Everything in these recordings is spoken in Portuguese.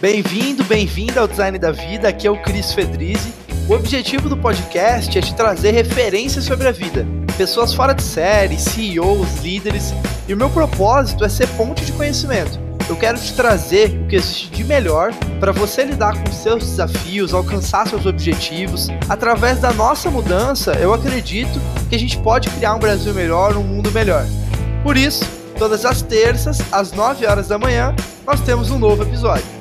Bem-vindo, bem-vinda ao Design da Vida. Aqui é o Cris Fedrizzi. O objetivo do podcast é te trazer referências sobre a vida, pessoas fora de série, CEOs, líderes, e o meu propósito é ser ponte de conhecimento. Eu quero te trazer o que existe de melhor para você lidar com seus desafios, alcançar seus objetivos. Através da nossa mudança, eu acredito que a gente pode criar um Brasil melhor, um mundo melhor. Por isso, todas as terças, às 9 horas da manhã, nós temos um novo episódio.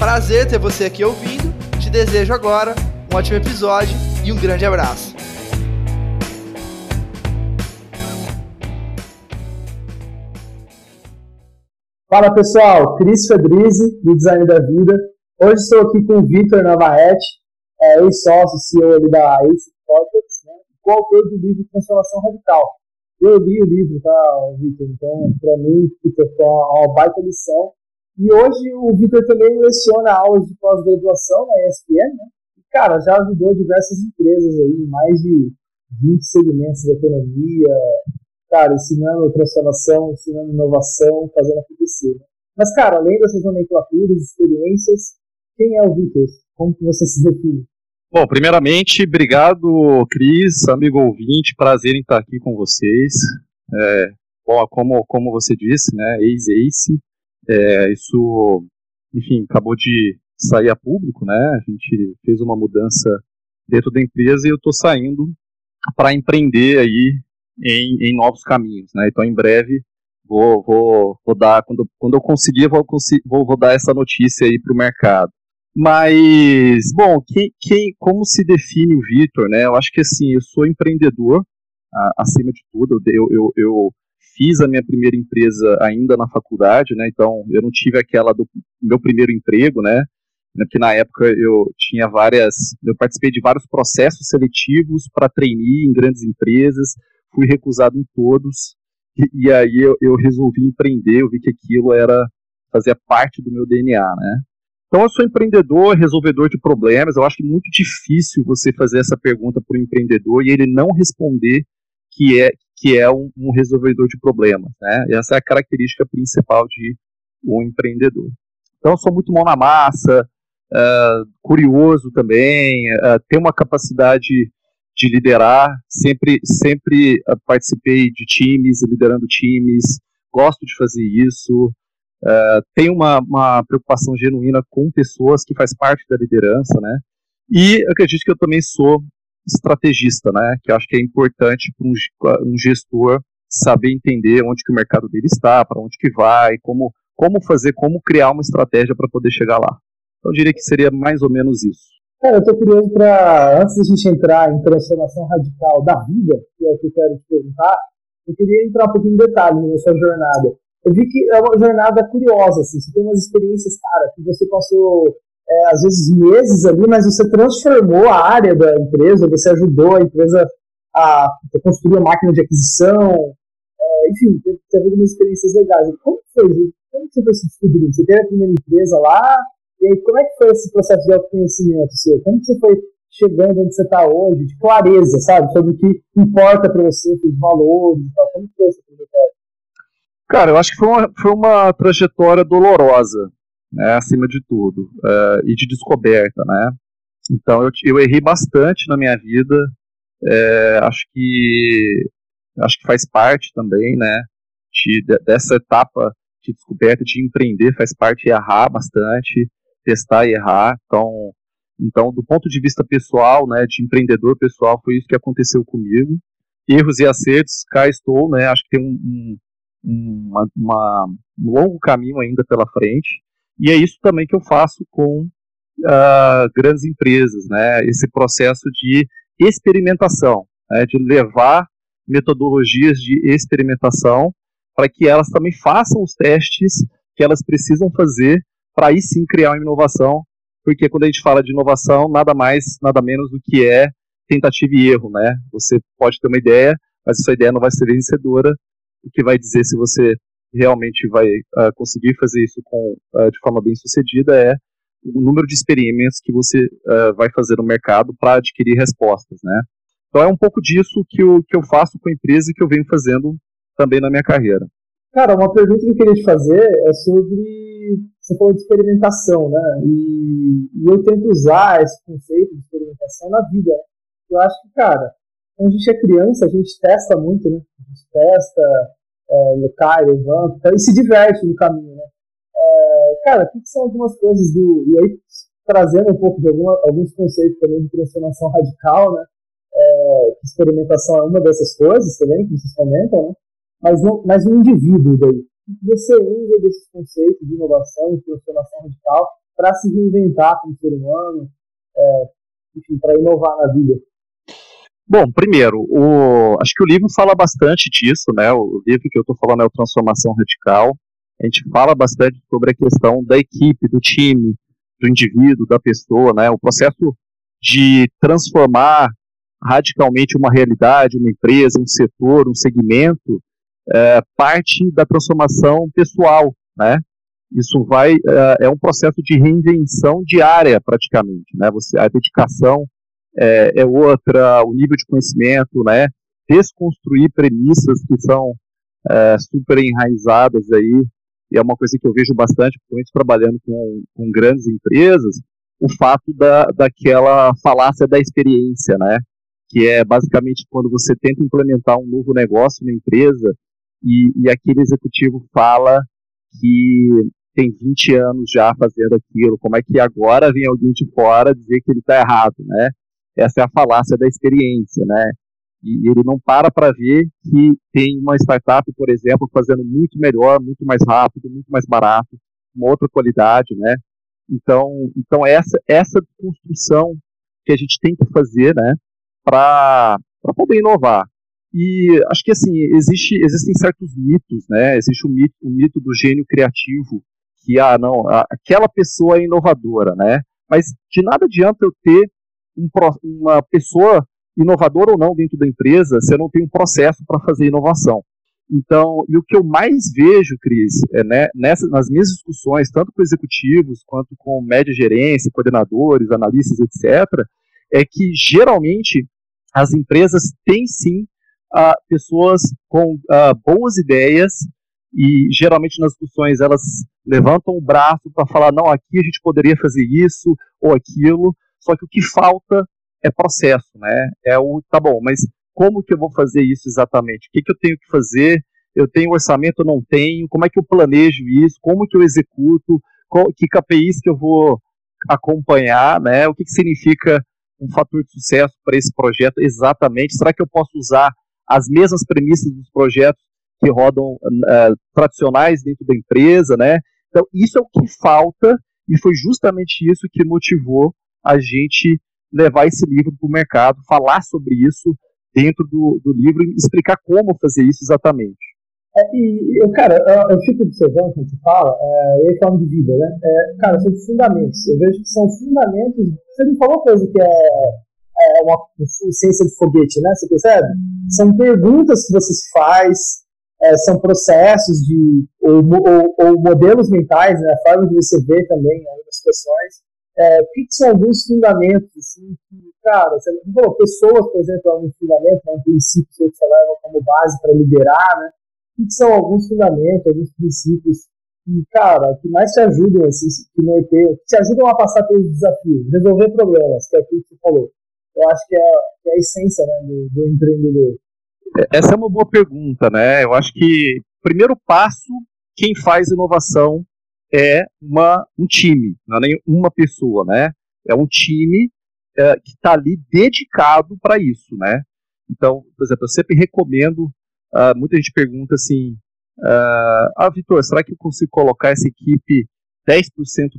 Prazer ter você aqui ouvindo. Te desejo agora um ótimo episódio e um grande abraço. Fala pessoal, Cris Fedrizzi, do Design da Vida. Hoje estou aqui com o Vitor Navaete, é, ex-sócio CEO ali da Ace Cortex, né, coautor do livro Transformação Radical. Eu li o livro, tá, Vitor? Então, para mim, foi uma baita lição e hoje o Vitor também leciona aulas de pós-graduação na ESPN, né? E, cara, já ajudou diversas empresas aí, mais de 20 segmentos da economia, cara, ensinando transformação, ensinando inovação, fazendo acontecer. Mas, cara, além dessas nomenclaturas, experiências, quem é o Vitor? Como que você se define? Bom, primeiramente, obrigado, Cris, amigo ouvinte, prazer em estar aqui com vocês. É, bom, como, como você disse, né, ex-ACE, é, isso, enfim, acabou de sair a público, né? A gente fez uma mudança dentro da empresa e eu estou saindo para empreender aí em, em, novos caminhos, né? Então, em breve, vou, vou, vou dar, quando, quando eu conseguir, vou, vou, vou dar essa notícia aí para o mercado. Mas, bom, quem, quem, como se define o Vitor, né? Eu acho que assim, eu sou empreendedor, a, acima de tudo, eu, eu, eu, fiz a minha primeira empresa ainda na faculdade, né? Então eu não tive aquela do meu primeiro emprego, né? Porque na época eu tinha várias, eu participei de vários processos seletivos para trainee em grandes empresas, fui recusado em todos e, e aí eu, eu, resolvi empreender, eu vi que aquilo era fazia parte do meu DNA, né? Então eu sou empreendedor, resolvedor de problemas. Eu acho que é muito difícil você fazer essa pergunta para o empreendedor e ele não responder que é que é um, um resolvedor de problemas. Né? Essa é a característica principal de um empreendedor. Então, eu sou muito mão na massa, uh, curioso também, uh, tenho uma capacidade de liderar, sempre, sempre uh, participei de times, liderando times, gosto de fazer isso, uh, tenho uma, uma preocupação genuína com pessoas que faz parte da liderança, né? E acredito que eu também sou estrategista, né? Que acho que é importante para um, um, gestor saber entender onde que o mercado dele está, para onde que vai, como, como fazer, como criar uma estratégia para poder chegar lá. Então, eu diria que seria mais ou menos isso. Cara, eu estou curioso para, antes da gente entrar em transformação radical da vida, que é o que eu quero te perguntar, eu queria entrar um pouquinho em detalhe na sua jornada. Eu vi que é uma jornada curiosa, assim, você tem umas experiências, cara, que você passou é, às vezes meses ali, mas você transformou a área da empresa, você ajudou a empresa a, a construir a máquina de aquisição, é, enfim, teve, teve algumas experiências legais. Como foi? Como você foi se descobrindo? Você teve a primeira empresa lá, e aí como é que foi esse processo de autoconhecimento seu? Como você foi chegando onde você está hoje, de clareza, sabe, sobre o que importa para você, os valores e tal? Como foi essa trajetória? Cara, eu acho que foi uma, foi uma trajetória dolorosa né, acima de tudo, uh, e de descoberta, né? Então eu, eu errei bastante na minha vida, é, acho que acho que faz parte também, né, de, de, dessa etapa de descoberta, de empreender, faz parte errar bastante, testar e errar. Então, então, do ponto de vista pessoal, né, de empreendedor pessoal, foi isso que aconteceu comigo. Erros e acertos, cá estou, né, acho que tem um, um, uma, uma, um longo caminho ainda pela frente. E é isso também que eu faço com uh, grandes empresas, né? Esse processo de experimentação, né? de levar metodologias de experimentação para que elas também façam os testes que elas precisam fazer para aí sim criar uma inovação, porque quando a gente fala de inovação, nada mais, nada menos do que é tentativa e erro, né? Você pode ter uma ideia, mas essa ideia não vai ser vencedora, o que vai dizer se você realmente vai uh, conseguir fazer isso com, uh, de forma bem sucedida é o número de experimentos que você uh, vai fazer no mercado para adquirir respostas, né? Então é um pouco disso que eu, que eu faço com a empresa e que eu venho fazendo também na minha carreira. Cara, uma pergunta que eu queria te fazer é sobre você falou de experimentação, né? E, e, eu tento usar esse conceito de experimentação na vida. Eu acho que, cara, quando a gente é criança, a gente testa muito, né? A gente testa, é, cai, levanta, e se diverte no caminho, né? É, cara, o que, são algumas coisas do. E aí, trazendo um pouco de alguma, alguns conceitos também de transformação radical, né? É, experimentação é uma dessas coisas também, que vocês comentam, né? Mas, no, mas no indivíduo daí você usa desses conceitos de inovação e transformação radical para se reinventar como ser humano, é, enfim, para inovar na vida? Bom, primeiro, o, acho que o livro fala bastante disso, né? O livro que eu estou falando é o Transformação Radical. A gente fala bastante sobre a questão da equipe, do time, do indivíduo, da pessoa, né? O processo de transformar radicalmente uma realidade, uma empresa, um setor, um segmento, é, parte da transformação pessoal, né? Isso vai é, é, um processo de reinvenção diária praticamente, né? Você a dedicação é, é outra, o nível de conhecimento, né? Desconstruir premissas que são é, super enraizadas aí e é uma coisa que eu vejo bastante, principalmente trabalhando com, com grandes empresas, o fato da, daquela falácia da experiência, né? Que é basicamente quando você tenta implementar um novo negócio na empresa e, e aquele executivo fala que tem 20 anos já fazendo aquilo, como é que agora vem alguém de fora dizer que ele está errado, né? Essa é a falácia da experiência, né? E ele não para para ver que tem uma startup, por exemplo, fazendo muito melhor, muito mais rápido, muito mais barato, uma outra qualidade, né? Então, então essa essa construção que a gente tem que fazer, né, para poder inovar. E acho que assim, existe, existem certos mitos, né? Existe o mito, o mito do gênio criativo, que ah, não, aquela pessoa é inovadora, né? Mas de nada adianta eu ter um, uma pessoa inovadora ou não dentro da empresa eu não tenho um processo para fazer inovação. Então, e o que eu mais vejo, Cris, é, né, nessa, nas minhas discussões, tanto com executivos quanto com média gerência, coordenadores, analistas, etc., é que geralmente as empresas têm sim uh, pessoas com boas ideias e geralmente nas discussões elas levantam o braço para falar não aqui a gente poderia fazer isso ou aquilo só que o que falta é processo né? É o tá bom mas como que eu vou fazer isso exatamente? O que, que eu tenho que fazer? Eu tenho orçamento ou não tenho? Como é que eu planejo isso? Como que eu executo? Qual, que KPIs que eu vou acompanhar né? O que, que significa um fator de sucesso para esse projeto exatamente? Será que eu posso usar as mesmas premissas dos projetos que rodam uh, tradicionais dentro da empresa, né? Então, isso é o que falta e foi justamente isso que motivou a gente levar esse livro para o mercado, falar sobre isso dentro do, do livro e explicar como fazer isso exatamente. É, e, eu, cara, eu, eu, fico observando quando você fala, é, ele fala de vida, né? É, cara, são fundamentos. Eu vejo que são fundamentos. Você me falou coisa que é é uma ciência de foguete, né? Você percebe? São perguntas que você se faz, é, são processos de ou, ou, ou, modelos mentais, né? A forma de você ver também algumas situações. É, o que, que, são alguns fundamentos, assim, que, cara, você falou, pessoas, por exemplo, é um fundamento, é um princípio que você leva como base para liderar, né? O que, que, são alguns fundamentos, alguns princípios que, cara, que mais te ajudam, assim, que norteiam, que te ajudam a passar pelos desafios, resolver problemas, que é aquilo que você falou eu acho que é, que é a essência né, do, do empreendedor. É, essa é uma boa pergunta, né? Eu acho que primeiro passo, quem faz inovação é uma, um time, não é nem uma pessoa, né? É um time é, que está ali dedicado para isso, né? Então, por exemplo, eu sempre recomendo, uh, muita gente pergunta assim, uh, ah, Vitor, será que eu consigo colocar essa equipe 10%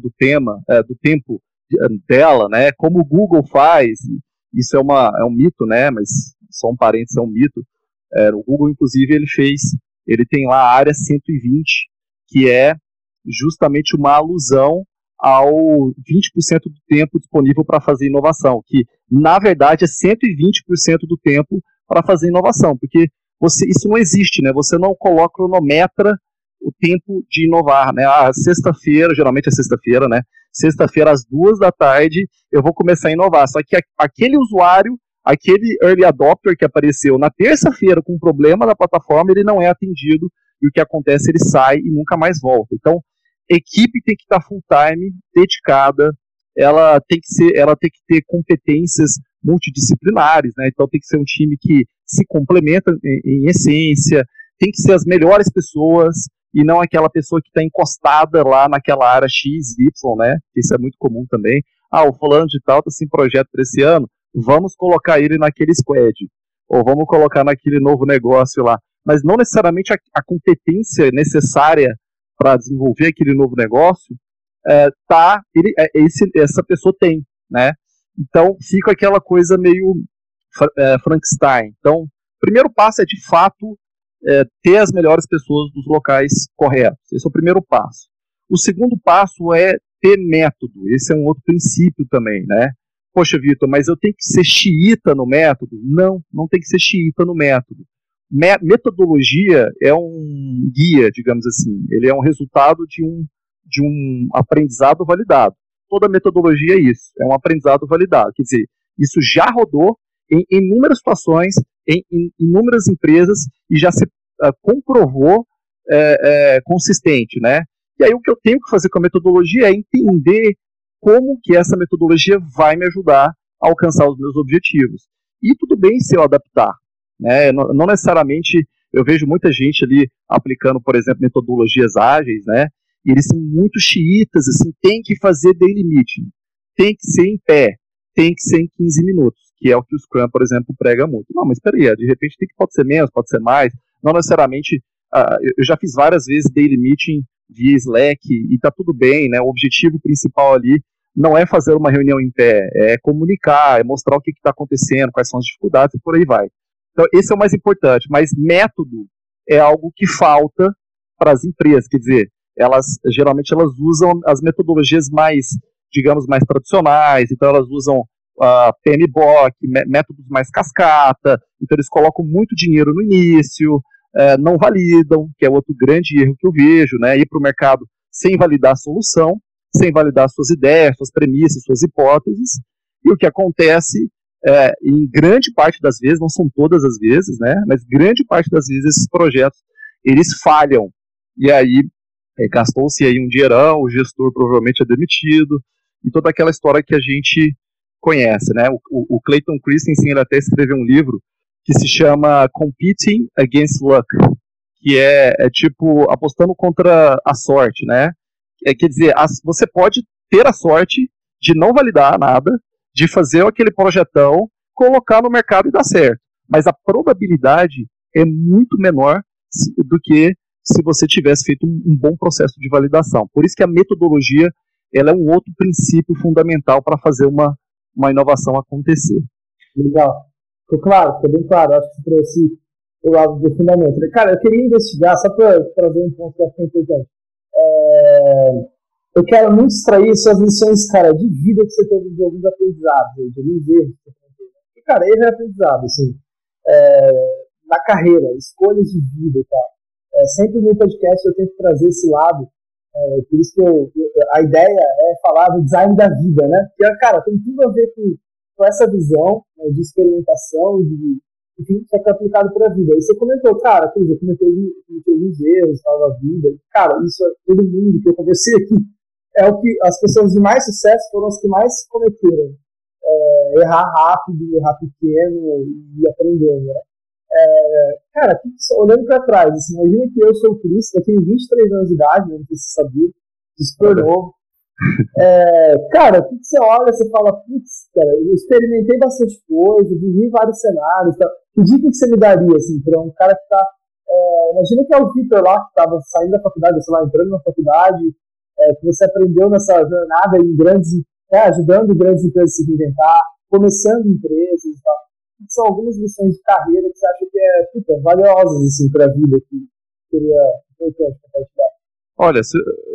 do tema, uh, do tempo dela, né? Como o Google faz, isso é, uma, é um mito, né? Mas só um parênteses, é um mito. É, o Google, inclusive, ele fez, ele tem lá a área 120, que é justamente uma alusão ao 20% do tempo disponível para fazer inovação, que na verdade é 120% do tempo para fazer inovação, porque você, isso não existe, né? Você não coloca cronometra o tempo de inovar, né? Ah, sexta-feira, geralmente é sexta-feira, né? Sexta-feira às duas da tarde eu vou começar a inovar. Só que aquele usuário, aquele early adopter que apareceu na terça-feira com um problema na plataforma, ele não é atendido e o que acontece ele sai e nunca mais volta. Então equipe tem que estar full time, dedicada, ela tem que ser, ela tem que ter competências multidisciplinares, né? Então tem que ser um time que se complementa em, em essência, tem que ser as melhores pessoas e não aquela pessoa que está encostada lá naquela área X, Y, né? Isso é muito comum também. Ah, o fulano de tal está sem projeto para esse ano, vamos colocar ele naquele squad, ou vamos colocar naquele novo negócio lá. Mas não necessariamente a, a competência necessária para desenvolver aquele novo negócio é, tá, ele, é, esse, essa pessoa tem, né? Então fica aquela coisa meio é, Frankenstein. Então, primeiro passo é de fato é, ter as melhores pessoas dos locais corretos. Esse é o primeiro passo. O segundo passo é ter método. Esse é um outro princípio também, né? Poxa, Vitor, mas eu tenho que ser xiita no método? Não, não tem que ser xiita no método. Metodologia é um guia, digamos assim. Ele é um resultado de um, de um aprendizado validado. Toda metodologia é isso, é um aprendizado validado. Quer dizer, isso já rodou em inúmeras situações, em, em inúmeras empresas e já se uh, comprovou é, é, consistente, né? E aí o que eu tenho que fazer com a metodologia é entender como que essa metodologia vai me ajudar a alcançar os meus objetivos. E tudo bem se eu adaptar, né? Não, necessariamente eu vejo muita gente ali aplicando, por exemplo, metodologias ágeis, né? E eles são muito xiitas, assim, tem que fazer daily meeting, tem que ser em pé, tem que ser em 15 minutos que é o que o Scrum, por exemplo, prega muito. Não, mas peraí, de repente tem que, pode ser menos, pode ser mais, não necessariamente, uh, eu já fiz várias vezes daily meeting via Slack, e tá tudo bem, né, o objetivo principal ali não é fazer uma reunião em pé, é comunicar, é mostrar o que está acontecendo, quais são as dificuldades e por aí vai. Então, esse é o mais importante, mas método é algo que falta para as empresas, quer dizer, elas geralmente elas usam as metodologias mais, digamos, mais tradicionais, então elas usam uh, PMBOK, métodos mais cascata, então eles colocam muito dinheiro no início, uh, não validam, que é outro grande erro que eu vejo, né, ir para o mercado sem validar a solução, sem validar suas ideias, suas premissas, suas hipóteses, e o que acontece é, em grande parte das vezes, não são todas as vezes, né, mas grande parte das vezes esses projetos, eles falham, e aí é, gastou-se aí um dinheirão, o gestor provavelmente é demitido, e toda aquela história que a gente conhece, né? O, o Clayton Christensen ele até escreveu um livro que se chama Competing Against Luck, que é, é tipo apostando contra a sorte, né? É, quer dizer, as, você pode ter a sorte de não validar nada, de fazer aquele projetão, colocar no mercado e dar certo. Mas a probabilidade é muito menor do que se você tivesse feito um, bom processo de validação. Por isso que a metodologia ela é um outro princípio fundamental para fazer uma, uma inovação acontecer. Legal. Ficou claro, ficou bem claro. Acho que você trouxe o lado do fundamento. Cara, eu queria investigar, só para trazer um ponto que acho importante. É, eu quero muito extrair suas lições, cara, de vida que você teve de alguns aprendizados, de alguns erros que você teve. Cara, erro é aprendizado, assim. É, na carreira, escolhas de vida e tal. É, sempre no podcast eu tento trazer esse lado é, por isso que eu, a ideia é falar do design da vida, né? Que, cara, tem tudo a ver com, com essa visão né, de experimentação, de, enfim, só que é aplicado para a vida. E você comentou, cara, quer dizer, cometeu alguns erros tal, na vida. Cara, isso é todo mundo que eu conversei aqui. É o que as pessoas de mais sucesso foram as que mais cometeram. É, errar rápido, errar pequeno e aprendendo, né? É, cara, olhando para trás, assim, imagina que eu sou o Cris, eu tenho 23 anos de idade, não sei se sabia, super novo. É, cara, o que você olha, você fala, putz, cara, eu experimentei bastante coisa, vivi vários cenários. Tá? Que dica que você me daria, assim, para um cara que tá. É, imagina que é o Victor lá, que estava saindo da faculdade, sei lá, entrando na faculdade, é, que você aprendeu nessa jornada em grandes, é, ajudando grandes empresas a se reinventar, começando empresas e tal são algumas lições de carreira que você acha que é puta, valiosas assim, para a vida, que seria importante compartilhar? Olha,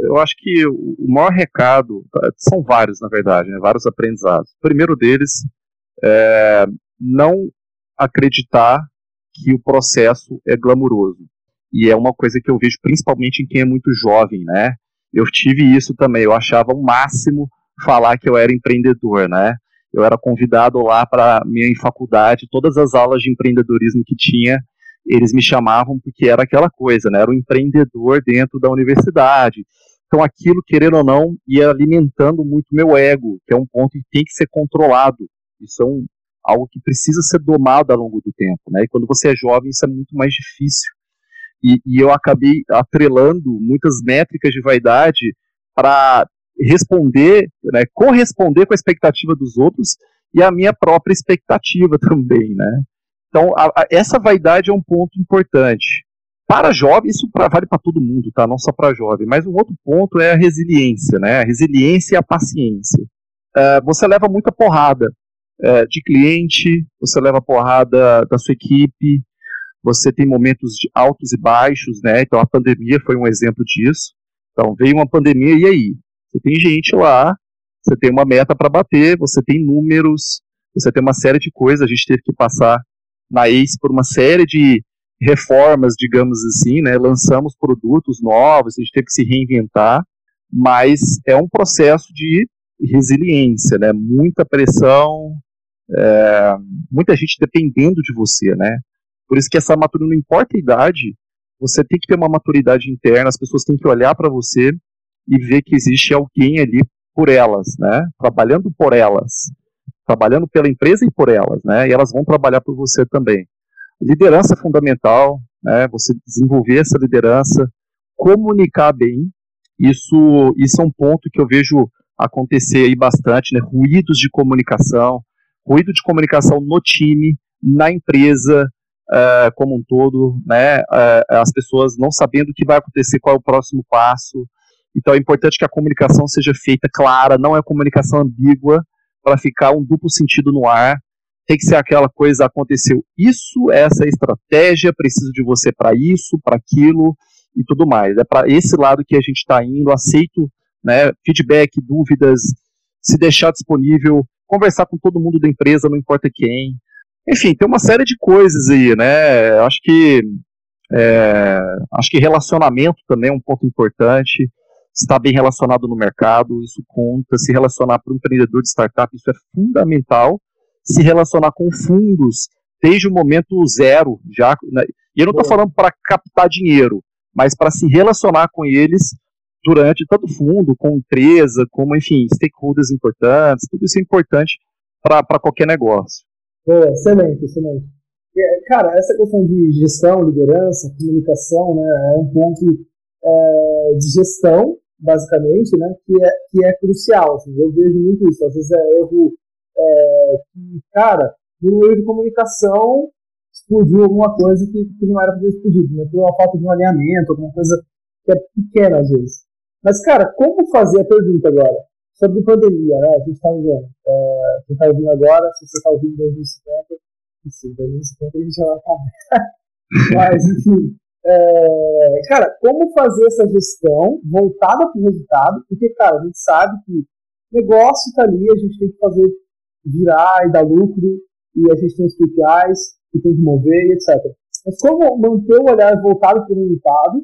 eu acho que o maior recado, são vários na verdade, né, vários aprendizados. O primeiro deles é não acreditar que o processo é glamuroso. E é uma coisa que eu vejo principalmente em quem é muito jovem, né? Eu tive isso também, eu achava o máximo falar que eu era empreendedor, né? eu era convidado lá para minha faculdade, todas as aulas de empreendedorismo que tinha, eles me chamavam porque era aquela coisa, né? Era um empreendedor dentro da universidade. Então aquilo, querendo ou não, ia alimentando muito meu ego, que é um ponto que tem que ser controlado. Isso é um, algo que precisa ser domado ao longo do tempo, né? E quando você é jovem, isso é muito mais difícil. E, e eu acabei atrelando muitas métricas de vaidade para responder, né, corresponder com a expectativa dos outros e a minha própria expectativa também, né? Então, a, a, essa vaidade é um ponto importante. Para jovem, isso pra, vale para todo mundo, tá? Não só para jovem. Mas um outro ponto é a resiliência, né? A resiliência e a paciência. Uh, você leva muita porrada uh, de cliente, você leva porrada da sua equipe, você tem momentos de altos e baixos, né? Então a pandemia foi um exemplo disso. Então veio uma pandemia e aí? Você tem gente lá, você tem uma meta para bater, você tem números, você tem uma série de coisas. A gente teve que passar na ACE por uma série de reformas, digamos assim, né? Lançamos produtos novos, a gente teve que se reinventar, mas é um processo de resiliência, né? Muita pressão, é, muita gente dependendo de você, né? Por isso que essa maturidade, não importa a idade, você tem que ter uma maturidade interna, as pessoas têm que olhar para você e ver que existe alguém ali por elas, né? Trabalhando por elas, trabalhando pela empresa e por elas, né? E elas vão trabalhar por você também. Liderança é fundamental, né? Você desenvolver essa liderança, comunicar bem. Isso, isso é um ponto que eu vejo acontecer aí bastante, né? Ruídos de comunicação, ruído de comunicação no time, na empresa, uh, como um todo, né? Uh, as pessoas não sabendo o que vai acontecer, qual é o próximo passo. Então é importante que a comunicação seja feita clara, não é comunicação ambígua, para ficar um duplo sentido no ar. Tem que ser aquela coisa, aconteceu isso, essa é estratégia, preciso de você para isso, para aquilo e tudo mais. É para esse lado que a gente está indo, aceito né, feedback, dúvidas, se deixar disponível, conversar com todo mundo da empresa, não importa quem, enfim, tem uma série de coisas aí, né? Acho que é, acho que relacionamento também é um ponto importante. Estar bem relacionado no mercado, isso conta. Se relacionar para o empreendedor de startup, isso é fundamental. Se relacionar com fundos desde o momento zero, já. Né? E eu não estou falando para captar dinheiro, mas para se relacionar com eles durante tanto fundo, com empresa, como, enfim, stakeholders importantes, tudo isso é importante para qualquer negócio. Boa, excelente, excelente. É, cara, essa questão de gestão, liderança, comunicação, né, é um ponto é, de gestão, basicamente, né, que é, que é crucial. Assim, eu vejo muito isso. Às vezes é erro é, cara, no meio de comunicação explodiu alguma coisa que, que não era para ter explodido, né, por uma falta de um alinhamento, alguma coisa que é pequena às vezes. Mas, cara, como fazer a pergunta agora? Sobre pandemia, né? A gente está vendo. É, quem está ouvindo agora, se você está ouvindo em 2050, sim, 2050 a gente já vai estar. Mas, enfim. É, cara, como fazer essa gestão voltada para o resultado? Porque, cara, a gente sabe que negócio está ali, a gente tem que fazer virar e dar lucro, e a gente tem os KPIs que tem que mover, etc. Mas como manter o olhar voltado para o resultado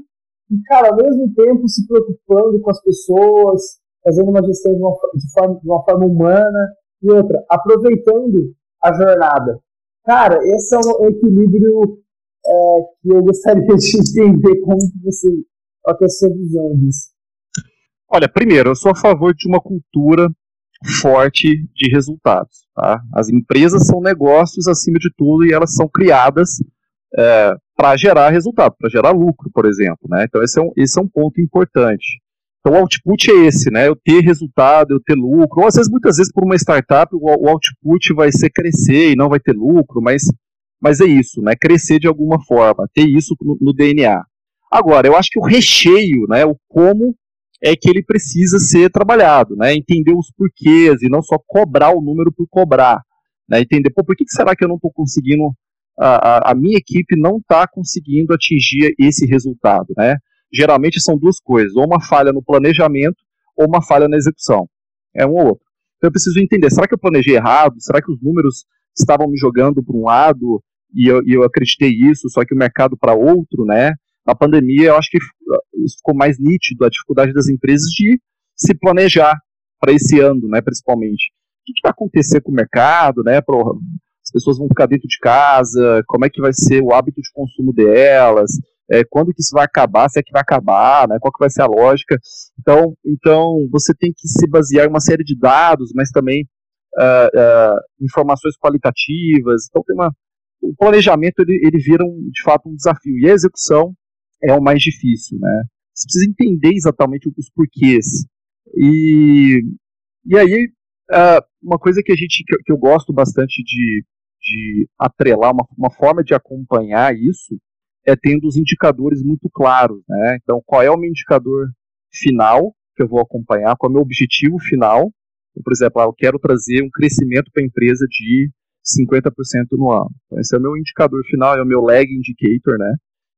e, cara, ao mesmo tempo se preocupando com as pessoas, fazendo uma gestão de uma, de forma, de uma forma humana e outra, aproveitando a jornada. Cara, esse é um equilíbrio é, que eu gostaria de entender como você, qual é a sua visão disso. Olha, primeiro, eu sou a favor de uma cultura forte de resultados. Tá? As empresas são negócios acima de tudo e elas são criadas é, para gerar resultado, para gerar lucro, por exemplo. Né? Então esse é, um, esse é um ponto importante. Então o output é esse, né? Eu ter resultado, eu ter lucro. Ou às vezes, muitas vezes, por uma startup, o, output vai ser crescer e não vai ter lucro, mas, mas é isso, né? Crescer de alguma forma, ter isso no, no DNA. Agora, eu acho que o recheio, né? O como é que ele precisa ser trabalhado, né? Entender os porquês e não só cobrar o número por cobrar, né? Entender, pô, por que, que será que eu não estou conseguindo, a, a, a minha equipe não está conseguindo atingir esse resultado, né? Geralmente são duas coisas, ou uma falha no planejamento ou uma falha na execução. É um ou outro. Então eu preciso entender, será que eu planejei errado? Será que os números estavam me jogando para um lado e eu, e eu acreditei isso, só que o mercado para outro, né? Na pandemia, eu acho que isso ficou mais nítido, a dificuldade das empresas de se planejar para esse ano, né, principalmente. O que, que vai acontecer com o mercado, né? As pessoas vão ficar dentro de casa, como é que vai ser o hábito de consumo delas, é, quando que isso vai acabar, se é que vai acabar, né, qual que vai ser a lógica. Então, então você tem que se basear em uma série de dados, mas também uh, uh, informações qualitativas. Então tem uma, o planejamento ele, ele vira um, de fato um desafio e a execução é o mais difícil, né? Você precisa entender exatamente os porquês. E, e aí, uh, uma coisa que a gente que, eu gosto bastante de, de atrelar, uma, uma forma de acompanhar isso, é tendo os indicadores muito claros, né? Então, qual é o meu indicador final que eu vou acompanhar, qual é o meu objetivo final. Então, por exemplo, ah, eu quero trazer um crescimento para a empresa de 50% no ano. Então, esse é o meu indicador final, é o meu lag indicator, né?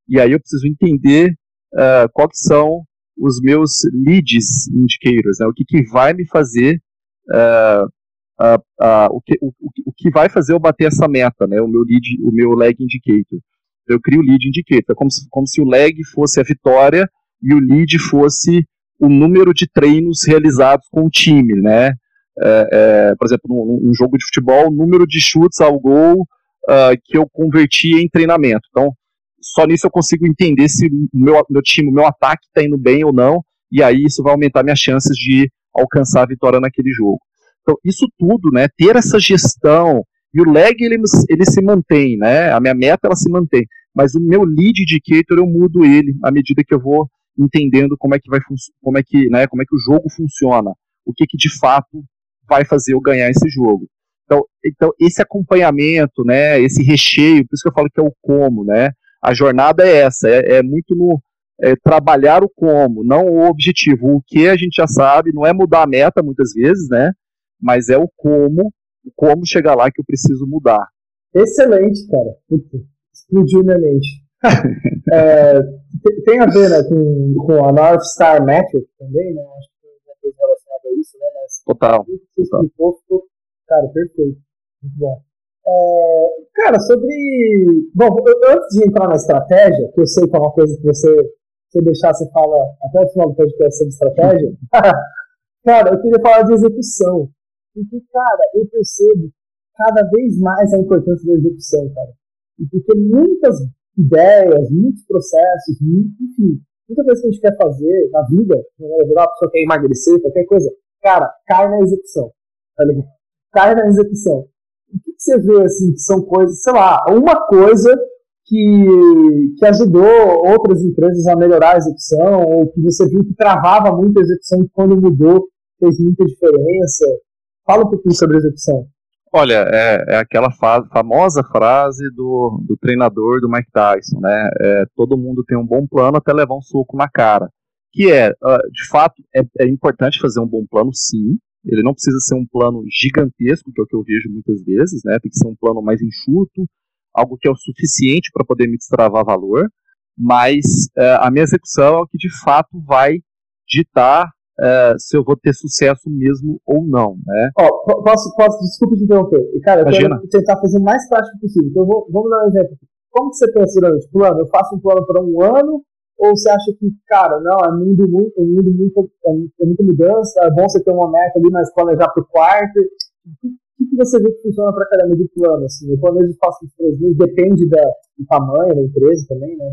E aí eu preciso entender uh, quais são os meus leads indicators, né? O que, que vai me fazer uh, uh, uh, o, que, o, o, que vai fazer eu bater essa meta, né? O meu lead, o meu lag indicator. Eu crio o lead indicator, como se, como se o lag fosse a vitória e o lead fosse o número de treinos realizados com o time, né? É, é, por exemplo, num, num, jogo de futebol, o número de chutes ao gol uh, que eu converti em treinamento. Então, só nisso eu consigo entender se o meu, meu time, o meu ataque está indo bem ou não, e aí isso vai aumentar minhas chances de alcançar a vitória naquele jogo. Então, isso tudo, né, ter essa gestão, e o lag ele, ele se mantém, né, a minha meta ela se mantém, mas o meu lead indicator eu mudo ele à medida que eu vou entendendo como é que vai como é que, né, como é que o jogo funciona, o que que de fato vai fazer eu ganhar esse jogo. Então, então esse acompanhamento, né, esse recheio, por isso que eu falo que é o como, né, a jornada é essa, é, é muito no é, trabalhar o como, não o objetivo. O que a gente já sabe, não é mudar a meta muitas vezes, né? Mas é o como, como chegar lá que eu preciso mudar. Excelente, cara. explodiu minha mente. é, tem a ver né, com, com a North Star Metric também, né? Acho que tem uma coisa relacionada a isso, né? Mas total. Você explicou, ficou, cara, perfeito. Muito bom. É, cara, sobre. Bom, eu, antes de entrar na estratégia, que eu sei que é uma coisa que você, se deixar, você fala até o final do podcast sobre estratégia. cara, eu queria falar de execução. Porque, cara, eu percebo cada vez mais a importância da execução, cara. E porque muitas ideias, muitos processos, enfim, muita coisa que a gente quer fazer na vida, né, a pessoa quer emagrecer, qualquer coisa, cara, cai na execução. Tá ligado? Cai na execução o que você vê assim que são coisas, sei lá, uma coisa que, que ajudou outras empresas a melhorar a execução, ou que você viu que travava muito a execução e quando mudou fez muita diferença? Fala um pouquinho sobre a execução. Olha, é, é aquela famosa frase do, do treinador do Mike Tyson, né? É, todo mundo tem um bom plano até levar um soco na cara. Que é, uh, de fato, é, é importante fazer um bom plano, sim, ele não precisa ser um plano gigantesco, que é o que eu vejo muitas vezes, né? Tem que ser um plano mais enxuto, algo que é o suficiente para poder me destravar valor, mas uh, a minha execução é o que de fato vai ditar uh, se eu vou ter sucesso mesmo ou não, né? Ó, posso, posso, desculpa te interromper. Cara, eu Imagina. quero tentar fazer o mais prático possível. Então, vou, vamos dar um exemplo. Como que você pensa durante plano? Eu faço um plano para um ano ou você acha que, cara, não, é mundo muito, é mundo muito, é, muita mudança, é bom você ter uma meta ali, mas planejar para o quarto? O que, você vê que funciona para caramba de plano? Assim? Eu planejo faço três meses, depende da, do tamanho da empresa também, né?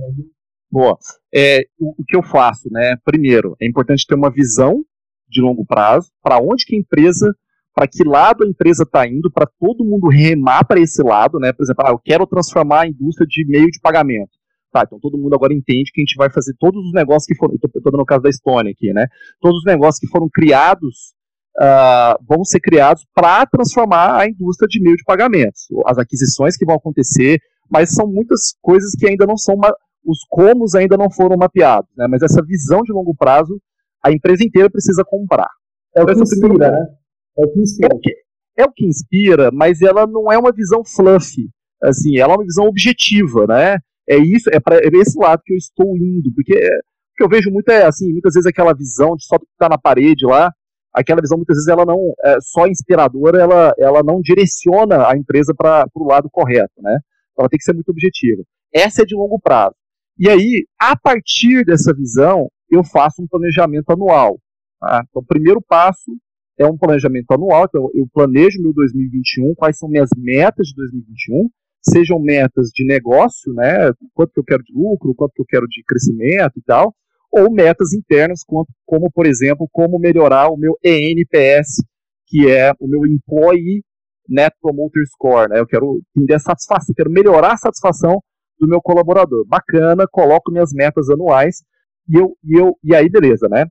Boa. É, o, o que eu faço, né? Primeiro, é importante ter uma visão de longo prazo, para onde que a empresa, para que lado a empresa está indo, para todo mundo remar para esse lado, né? Por exemplo, ah, eu quero transformar a indústria de meio de pagamento. Tá, então todo mundo agora entende que a gente vai fazer todos os negócios que foram. Estou dando o caso da Estônia aqui, né? Todos os negócios que foram criados uh, vão ser criados para transformar a indústria de meio de pagamentos. As aquisições que vão acontecer, mas são muitas coisas que ainda não são. Os comos ainda não foram mapeados, né? Mas essa visão de longo prazo, a empresa inteira precisa comprar. É o que inspira, né? É o que inspira. É o que, é o que inspira, mas ela não é uma visão fluffy. Assim, ela é uma visão objetiva, né? é isso, é para é esse lado que eu estou indo, porque é, o que eu vejo muito é assim, muitas vezes aquela visão de só estar na parede lá, aquela visão muitas vezes ela não é só inspiradora, ela, ela não direciona a empresa para o lado correto, né? Ela tem que ser muito objetiva. Essa é de longo prazo. E aí, a partir dessa visão, eu faço um planejamento anual. Tá? Então, o primeiro passo é um planejamento anual. Então, eu planejo meu 2021, quais são minhas metas de 2021 sejam metas de negócio, né, quanto que eu quero de lucro, quanto que eu quero de crescimento e tal, ou metas internas, como, como por exemplo, como melhorar o meu ENPS, que é o meu Employee Net Promoter Score, né, eu quero ter satisfação, quero melhorar a satisfação do meu colaborador. Bacana, coloco minhas metas anuais e eu, e eu e aí beleza, né?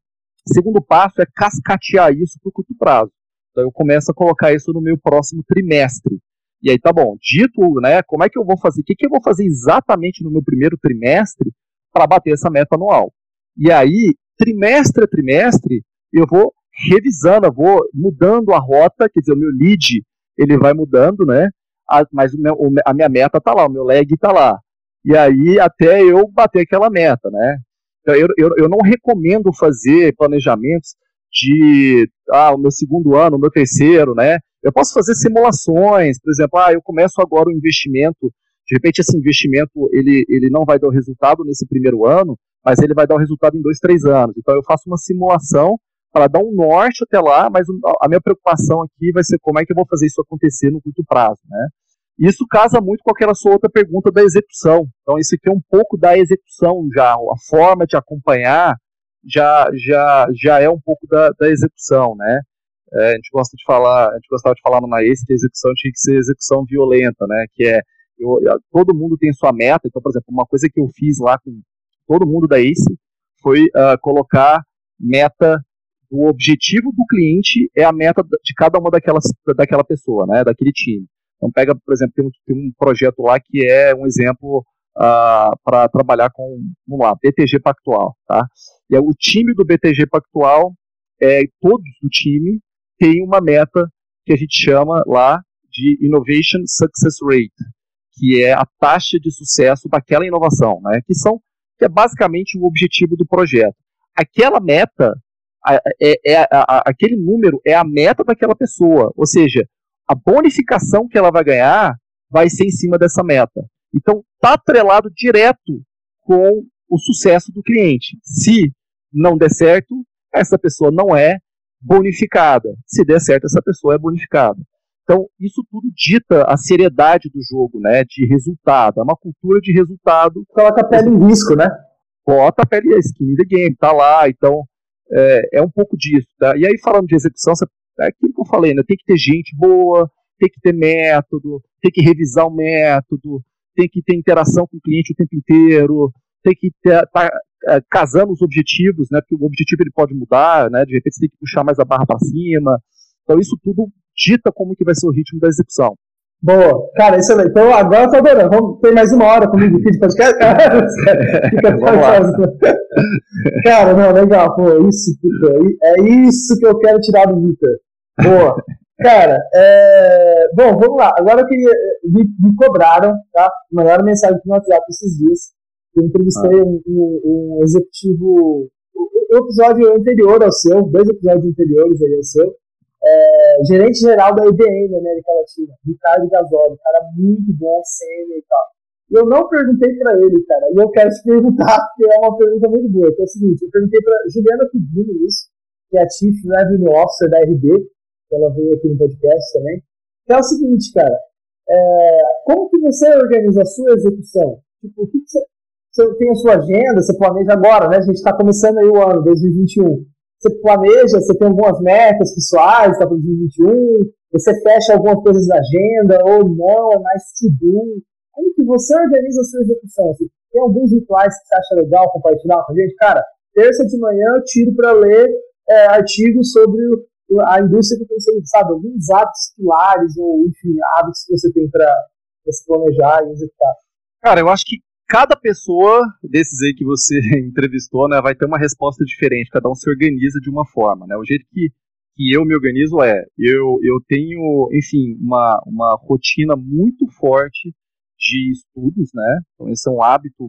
Segundo passo é cascatear isso para o curto prazo. Então eu começo a colocar isso no meu próximo trimestre. E aí tá bom, dito, né, como é que eu vou fazer? O que, que eu vou fazer exatamente no meu primeiro trimestre para bater essa meta anual? E aí, trimestre a trimestre, eu vou revisando, eu vou mudando a rota, quer dizer, o meu lead, ele vai mudando, né? A, mas o meu, a minha meta tá lá, o meu lag tá lá. E aí, até eu bater aquela meta, né? Então, eu, eu, eu não recomendo fazer planejamentos de ah, o meu segundo ano, o meu terceiro, né? Eu posso fazer simulações, por exemplo, ah, eu começo agora um investimento, de repente esse investimento ele, ele não vai dar o resultado nesse primeiro ano, mas ele vai dar o resultado em dois, três anos. Então eu faço uma simulação para dar um norte até lá, mas a minha preocupação aqui vai ser como é que eu vou fazer isso acontecer no curto prazo, né? Isso casa muito com aquela sua outra pergunta da execução. Então isso aqui é um pouco da execução já, a forma de acompanhar já, já, já é um pouco da, da execução, né? É, a gente gosta de falar, a gente gostava de falar no Maes que a execução tinha que ser execução violenta, né? Que é eu, todo mundo tem sua meta. Então, por exemplo, uma coisa que eu fiz lá com todo mundo da ACE foi uh, colocar meta o objetivo do cliente é a meta de cada uma daquelas daquela pessoa, né? Daquele time. Então pega, por exemplo, tem um, tem um projeto lá que é um exemplo uh, para trabalhar com, vamos lá, BTG Pactual, tá? E é o time do BTG Pactual, é, todos do time tem uma meta que a gente chama lá de Innovation Success Rate, que é a taxa de sucesso daquela inovação, né? Que são que é basicamente o objetivo do projeto. Aquela meta é, é a, aquele número é a meta daquela pessoa, ou seja, a bonificação que ela vai ganhar vai ser em cima dessa meta. Então, está atrelado direto com o sucesso do cliente. Se não der certo, essa pessoa não é bonificada. Se der certo, essa pessoa é bonificada. Então, isso tudo dita a seriedade do jogo, né? De resultado. É uma cultura de resultado. Coloca a pele em risco, né? Bota a pele, a skin in the game, tá lá. Então, é, é um pouco disso. Tá? E aí, falando de execução, você é aquilo que eu falei, né? Tem que ter gente boa, tem que ter método, tem que revisar o método, tem que ter interação com o cliente o tempo inteiro, tem que estar tá, é, casando os objetivos, né? Porque o objetivo ele pode mudar, né? De repente você tem que puxar mais a barra para cima. Então isso tudo dita como que vai ser o ritmo da execução. Boa. Cara, excelente. Então agora eu tô adorando. Vamos ter mais uma hora comigo aqui de podcast? Cara, não, legal. Pô, isso, é isso que eu quero tirar do Vitor. Boa. Cara, é... bom, vamos lá. Agora eu queria. Me, me cobraram, tá? Mandaram mensagem no WhatsApp esses dias. Eu entrevistei ah. um, um, um, executivo. O, episódio anterior ao seu, dois episódios anteriores aí ao seu. É, gerente geral da IBM América Latina, Ricardo Gasoli, cara muito bom, sênior e tal. E eu não perguntei para ele, cara, e eu quero te perguntar, porque é uma pergunta muito boa. Que é o seguinte: eu perguntei para Juliana Pudino isso, que é a Chief Revenue Officer da RB, ela veio aqui no podcast também, que é o seguinte, cara, é, como que você organiza a sua execução? Tipo, o que, que você, você, tem a sua agenda, você planeja agora, né? A gente está começando aí o ano, 2021. Você planeja, você tem algumas metas pessoais para 2021, você fecha algumas coisas na agenda, ou não, é mais to-do. Como que você organiza a sua execução? Assim, tem alguns rituais que você acha legal compartilhar com a gente? Cara, terça de manhã eu tiro para ler é, artigos sobre a indústria que tem, sabe, alguns hábitos pilares ou, enfim, hábitos que você tem para se planejar e executar? Cara, eu acho que cada pessoa desses aí que você entrevistou, né, vai ter uma resposta diferente, cada um se organiza de uma forma, né, o jeito que, que eu me organizo é, eu, eu tenho, enfim, uma, uma rotina muito forte de estudos, né, então esse é um hábito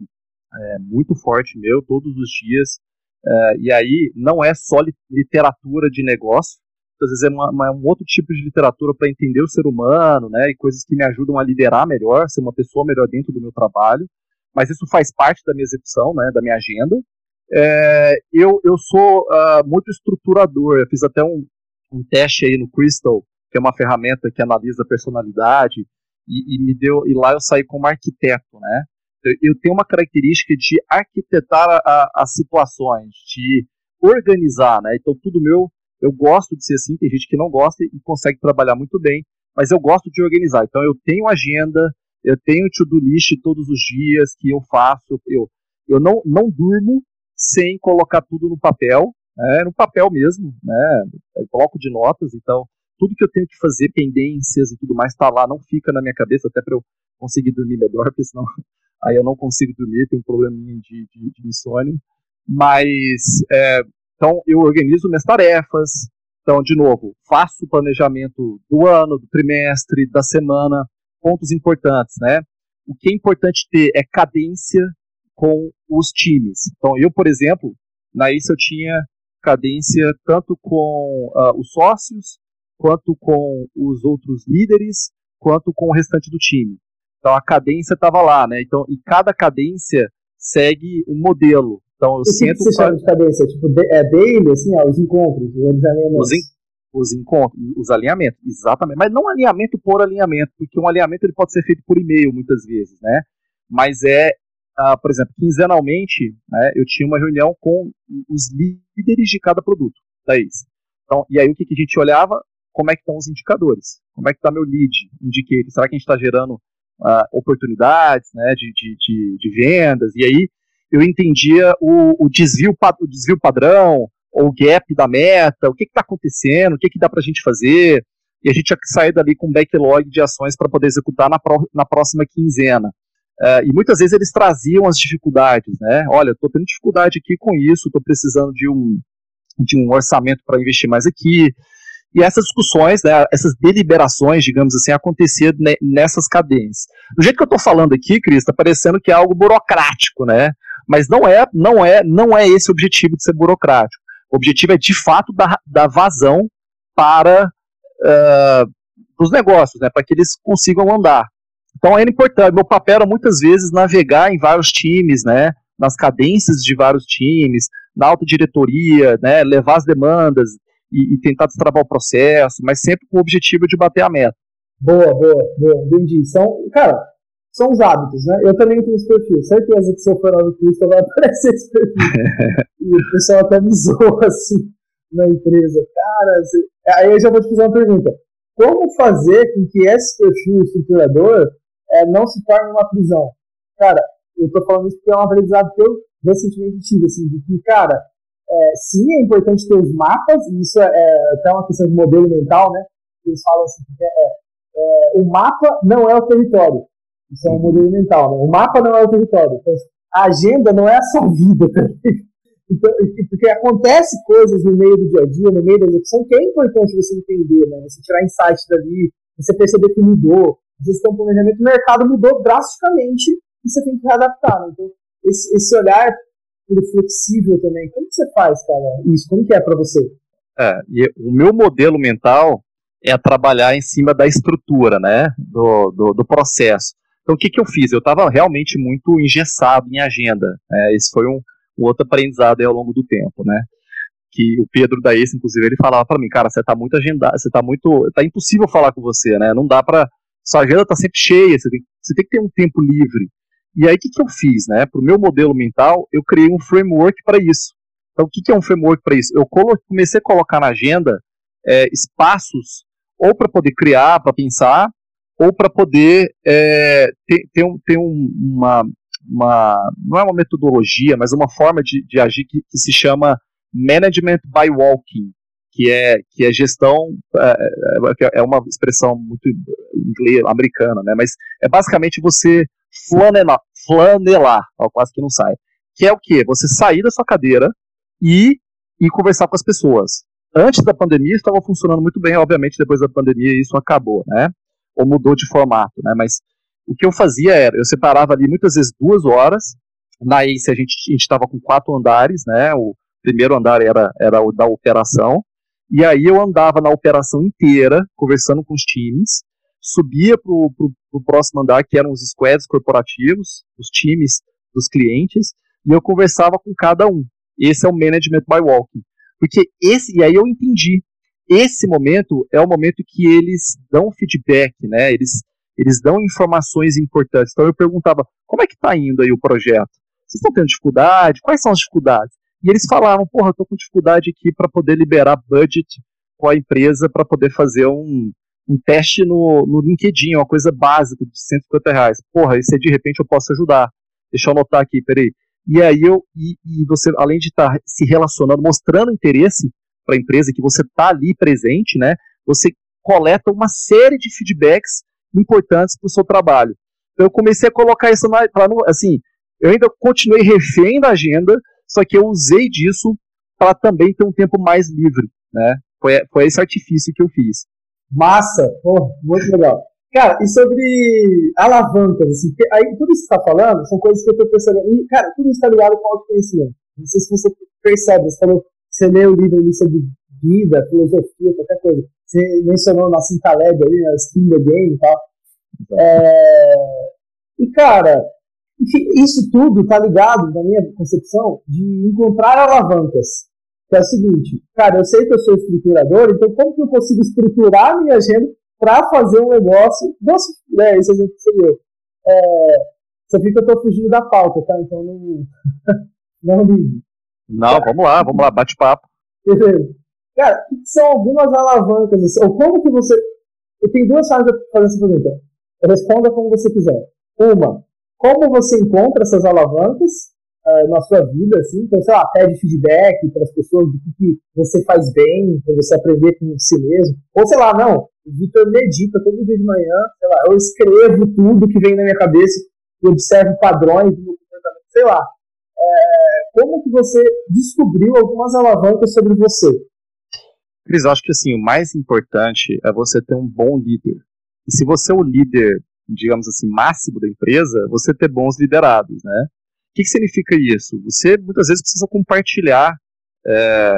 é, muito forte meu, todos os dias, é, e aí não é só literatura de negócio, às vezes é uma, uma, um outro tipo de literatura para entender o ser humano, né, e coisas que me ajudam a liderar melhor, ser uma pessoa melhor dentro do meu trabalho, mas isso faz parte da minha execução, né, da minha agenda. É, eu, eu sou uh, muito estruturador, eu fiz até um, um teste aí no Crystal, que é uma ferramenta que analisa a personalidade, e, e, me deu e lá eu saí como arquiteto, né? Eu, eu tenho uma característica de arquitetar a, a, as situações, de organizar, né? Então tudo meu eu gosto de ser assim, tem gente que não gosta e consegue trabalhar muito bem, mas eu gosto de organizar. Então eu tenho agenda, eu tenho to-do list todos os dias que eu faço, eu, eu não, não durmo sem colocar tudo no papel, né, no papel mesmo, né, eu coloco de notas, então tudo que eu tenho que fazer, pendências e tudo mais, está lá, não fica na minha cabeça, até para eu conseguir dormir melhor, porque senão aí eu não consigo dormir, tenho um probleminha de, de, de insônia. Mas, é, então, eu organizo minhas tarefas, então, de novo, faço o planejamento do ano, do trimestre, da semana, pontos importantes, né? O que é importante ter é cadência com os times. Então, eu, por exemplo, na ICE eu tinha cadência tanto com uh, os sócios, quanto com os outros líderes, quanto com o restante do time. Então a cadência estava lá, né? Então, e cada cadência segue um modelo. Então eu o que você chama de cadência? Tipo, é daily, assim, ó, os encontros, os. Os, os encontros, os alinhamentos, exatamente. Mas não alinhamento por alinhamento, porque um alinhamento ele pode ser feito por e-mail muitas vezes, né? Mas é, uh, por exemplo, quinzenalmente, né, eu tinha uma reunião com os líderes de cada produto ICE. Então, e aí o que, que a gente olhava? como é que estão os indicadores, como é que está meu lead indicator, será que a gente está gerando uh, oportunidades né, de, de, de, de, vendas, e aí eu entendia o, o, desvio, o desvio padrão, ou gap da meta, o que está acontecendo, o que, que dá para a gente fazer, e a gente tinha que sair dali com um backlog de ações para poder executar na, pro, na próxima quinzena. Uh, e muitas vezes eles traziam as dificuldades, né? Olha, estou tendo dificuldade aqui com isso, estou precisando de um, de um orçamento para investir mais aqui, e essas discussões, né, essas deliberações, digamos assim, acontecer nessas cadências. Do jeito que eu estou falando aqui, Cris, está parecendo que é algo burocrático, né? Mas não é, não é, não é esse o objetivo de ser burocrático. O objetivo é de fato dar, dar vazão para uh, os negócios, né, para que eles consigam andar. Então é importante. Meu papel era muitas vezes navegar em vários times, né, nas cadências de vários times, na alta diretoria, né, levar as demandas, e, e tentar destravar o processo, mas sempre com o objetivo de bater a meta. Boa, boa, boa, entendi. São, cara, são os hábitos, né? Eu também tenho esse perfil. Certeza que se eu for no Cristo vai aparecer esse perfil. e o pessoal até me zoa assim na empresa. Cara, você... aí eu já vou te fazer uma pergunta. Como fazer com que esse perfil estruturador é, não se torne uma prisão? Cara, eu tô falando isso porque é um aprendizado que eu recentemente tive, assim, de que, cara, é, sim, é importante ter os mapas, e isso é, é até uma questão de modelo mental, né? Eles falam assim, que é, é, o mapa não é o território. Isso é um modelo mental, né? O mapa não é o território. Então, a agenda não é a sua vida, então, porque acontece coisas no meio do dia a dia, no meio da execução, que é importante você entender, né? Você tirar insights dali, você perceber que mudou. Às vezes tem um planejamento, o mercado mudou drasticamente e você tem que readaptar. Né? Então, esse, esse olhar flexível também. Como que você faz, cara, isso? Como que é para você? É, e o meu modelo mental é trabalhar em cima da estrutura, né, do, do, do processo. Então, o que, que eu fiz? Eu estava realmente muito engessado em agenda. Né? Esse foi um, um outro aprendizado ao longo do tempo, né? Que o Pedro da inclusive, ele falava para mim, cara, você está muito agendado, você está muito, tá impossível falar com você, né? Não dá para, sua agenda está sempre cheia, você tem, você tem que ter um tempo livre. E aí, o que, que eu fiz? Né? Para o meu modelo mental, eu criei um framework para isso. Então, o que, que é um framework para isso? Eu comecei a colocar na agenda é, espaços ou para poder criar, para pensar, ou para poder é, ter, ter, um, ter um, uma, uma, não é uma metodologia, mas uma forma de, de agir que, que, se chama Management by Walking, que é, que é gestão, é, é, é uma expressão muito inglesa, americana, né? mas é basicamente você flanelar, flanelar, ó, quase que não sai. Que é o quê? Você sair da sua cadeira e, e conversar com as pessoas. Antes da pandemia estava funcionando muito bem, obviamente depois da pandemia isso acabou, né? Ou mudou de formato, né? Mas o que eu fazia era, eu separava ali muitas vezes duas horas, na ACE a gente estava com quatro andares, né? O primeiro andar era, era o da operação, e aí eu andava na operação inteira, conversando com os times, subia para o próximo andar, que eram os squads corporativos, os times dos clientes, e eu conversava com cada um. Esse é o management by walking. Porque esse, e aí eu entendi, esse momento é o momento que eles dão feedback, né? Eles, eles dão informações importantes. Então eu perguntava, como é que está indo aí o projeto? Vocês estão tendo dificuldade? Quais são as dificuldades? E eles falavam, porra, eu tô com dificuldade aqui para poder liberar budget com a empresa para poder fazer um, um teste no, no LinkedIn, uma coisa básica de 150 reais. Porra, isso aí de repente eu posso ajudar. Deixa eu anotar aqui, peraí. E aí eu, e, e você, além de estar tá se relacionando, mostrando interesse para a empresa, que você está ali presente, né? Você coleta uma série de feedbacks importantes para o seu trabalho. Então eu comecei a colocar isso na, assim, eu ainda continuei refém da agenda, só que eu usei disso para também ter um tempo mais livre, né? Foi, foi esse artifício que eu fiz. Massa, oh, muito legal. Cara, e sobre alavancas, assim, aí tudo isso que você está falando são coisas que eu estou percebendo. E, cara, tudo isso está ligado com autoconhecimento. Não sei se você percebe, você falou você lê o livro ali sobre vida, filosofia, qualquer coisa. Você mencionou Nassim Taleb ali, né, Skin the Game e tal. É... E, cara, isso tudo tá ligado, na minha concepção, de encontrar alavancas. Que é o seguinte, cara, eu sei que eu sou estruturador, então como que eu consigo estruturar a minha agenda para fazer um negócio? Nossa, né, esse exemplo você deu. É, você viu que eu tô fugindo da pauta, tá? Então não, não ligue. Não, vamos lá, vamos lá, bate papo. Cara, o que são algumas alavancas? Assim, ou como que você. Eu tenho duas formas de fazer essa pergunta. Responda como você quiser. Uma, como você encontra essas alavancas uh, na sua vida, assim? Então, sei lá, pede feedback para as pessoas do que, que você faz bem, para você aprender com si mesmo. Ou sei lá, não, o Vitor medita todo dia de manhã, sei lá, eu escrevo tudo que vem na minha cabeça e observo padrões do meu comportamento, sei lá. É, como que você descobriu algumas alavancas sobre você? Cris, acho que assim, o mais importante é você ter um bom líder. E se você é o líder, digamos assim, máximo da empresa, você ter bons liderados, né? O que, que significa isso? Você muitas vezes precisa compartilhar é,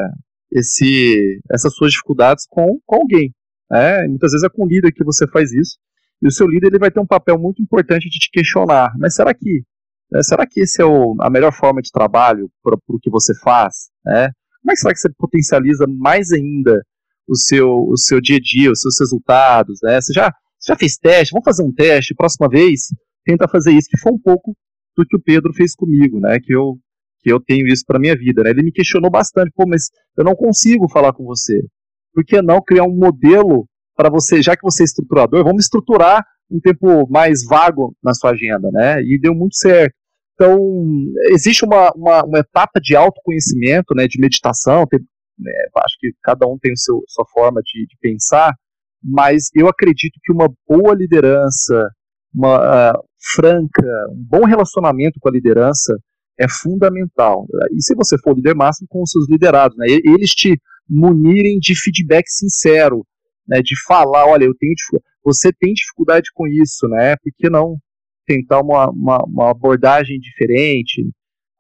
esse, essas suas dificuldades com, com alguém. Né? Muitas vezes é com o líder que você faz isso. E o seu líder ele vai ter um papel muito importante de te questionar. Mas será que né? Será que esse é o, a melhor forma de trabalho para o que você faz? Né? Como é que será que você potencializa mais ainda o seu, o seu dia a dia, os seus resultados? Né? Você, já, você já fez teste? Vamos fazer um teste? Próxima vez, tenta fazer isso, que foi um pouco do que o Pedro fez comigo, né? que, eu, que eu tenho isso para minha vida. Né? Ele me questionou bastante, pô, mas eu não consigo falar com você. Por que não criar um modelo para você, já que você é estruturador, vamos estruturar um tempo mais vago na sua agenda, né? E deu muito certo. Então, existe uma, uma, uma etapa de autoconhecimento, né, de meditação, tem, né, acho que cada um tem a sua forma de, de, pensar, mas eu acredito que uma boa liderança, uma uh, franca, um bom relacionamento com a liderança é fundamental. E se você for líder máximo, com os seus liderados, né, eles te munirem de feedback sincero, né, de falar, olha, eu tenho você tem dificuldade com isso, né? Por que não tentar uma, uma, uma, abordagem diferente.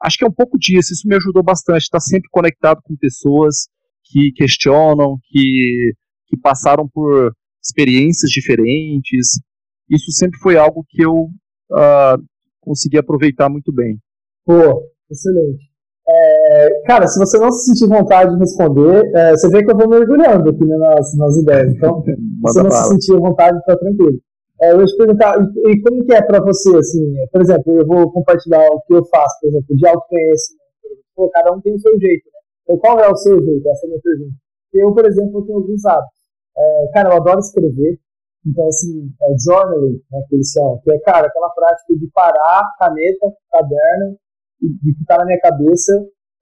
Acho que é um pouco disso, isso me ajudou bastante, estar sempre conectado com pessoas que questionam, que, que passaram por experiências diferentes. Isso sempre foi algo que eu uh, consegui aproveitar muito bem. Pô, excelente. É, cara, se você não se sentir vontade de responder, é, você vê que eu vou mergulhando aqui nas, nas ideias. Então, se você não se sentir vontade, tá tranquilo. É, eu te perguntar, e, como que é para você, assim, por exemplo, eu vou compartilhar o que eu faço, por exemplo, de autoconhecimento. Pô, cada um tem o seu jeito, né? Então, qual é o seu jeito? Essa é a minha pergunta. Eu, por exemplo, tenho alguns hábitos. É, cara, eu adoro escrever. Então, assim, é journaling, né, que eles que é, cara, aquela prática de parar, caneta, caderno, de tá na minha cabeça,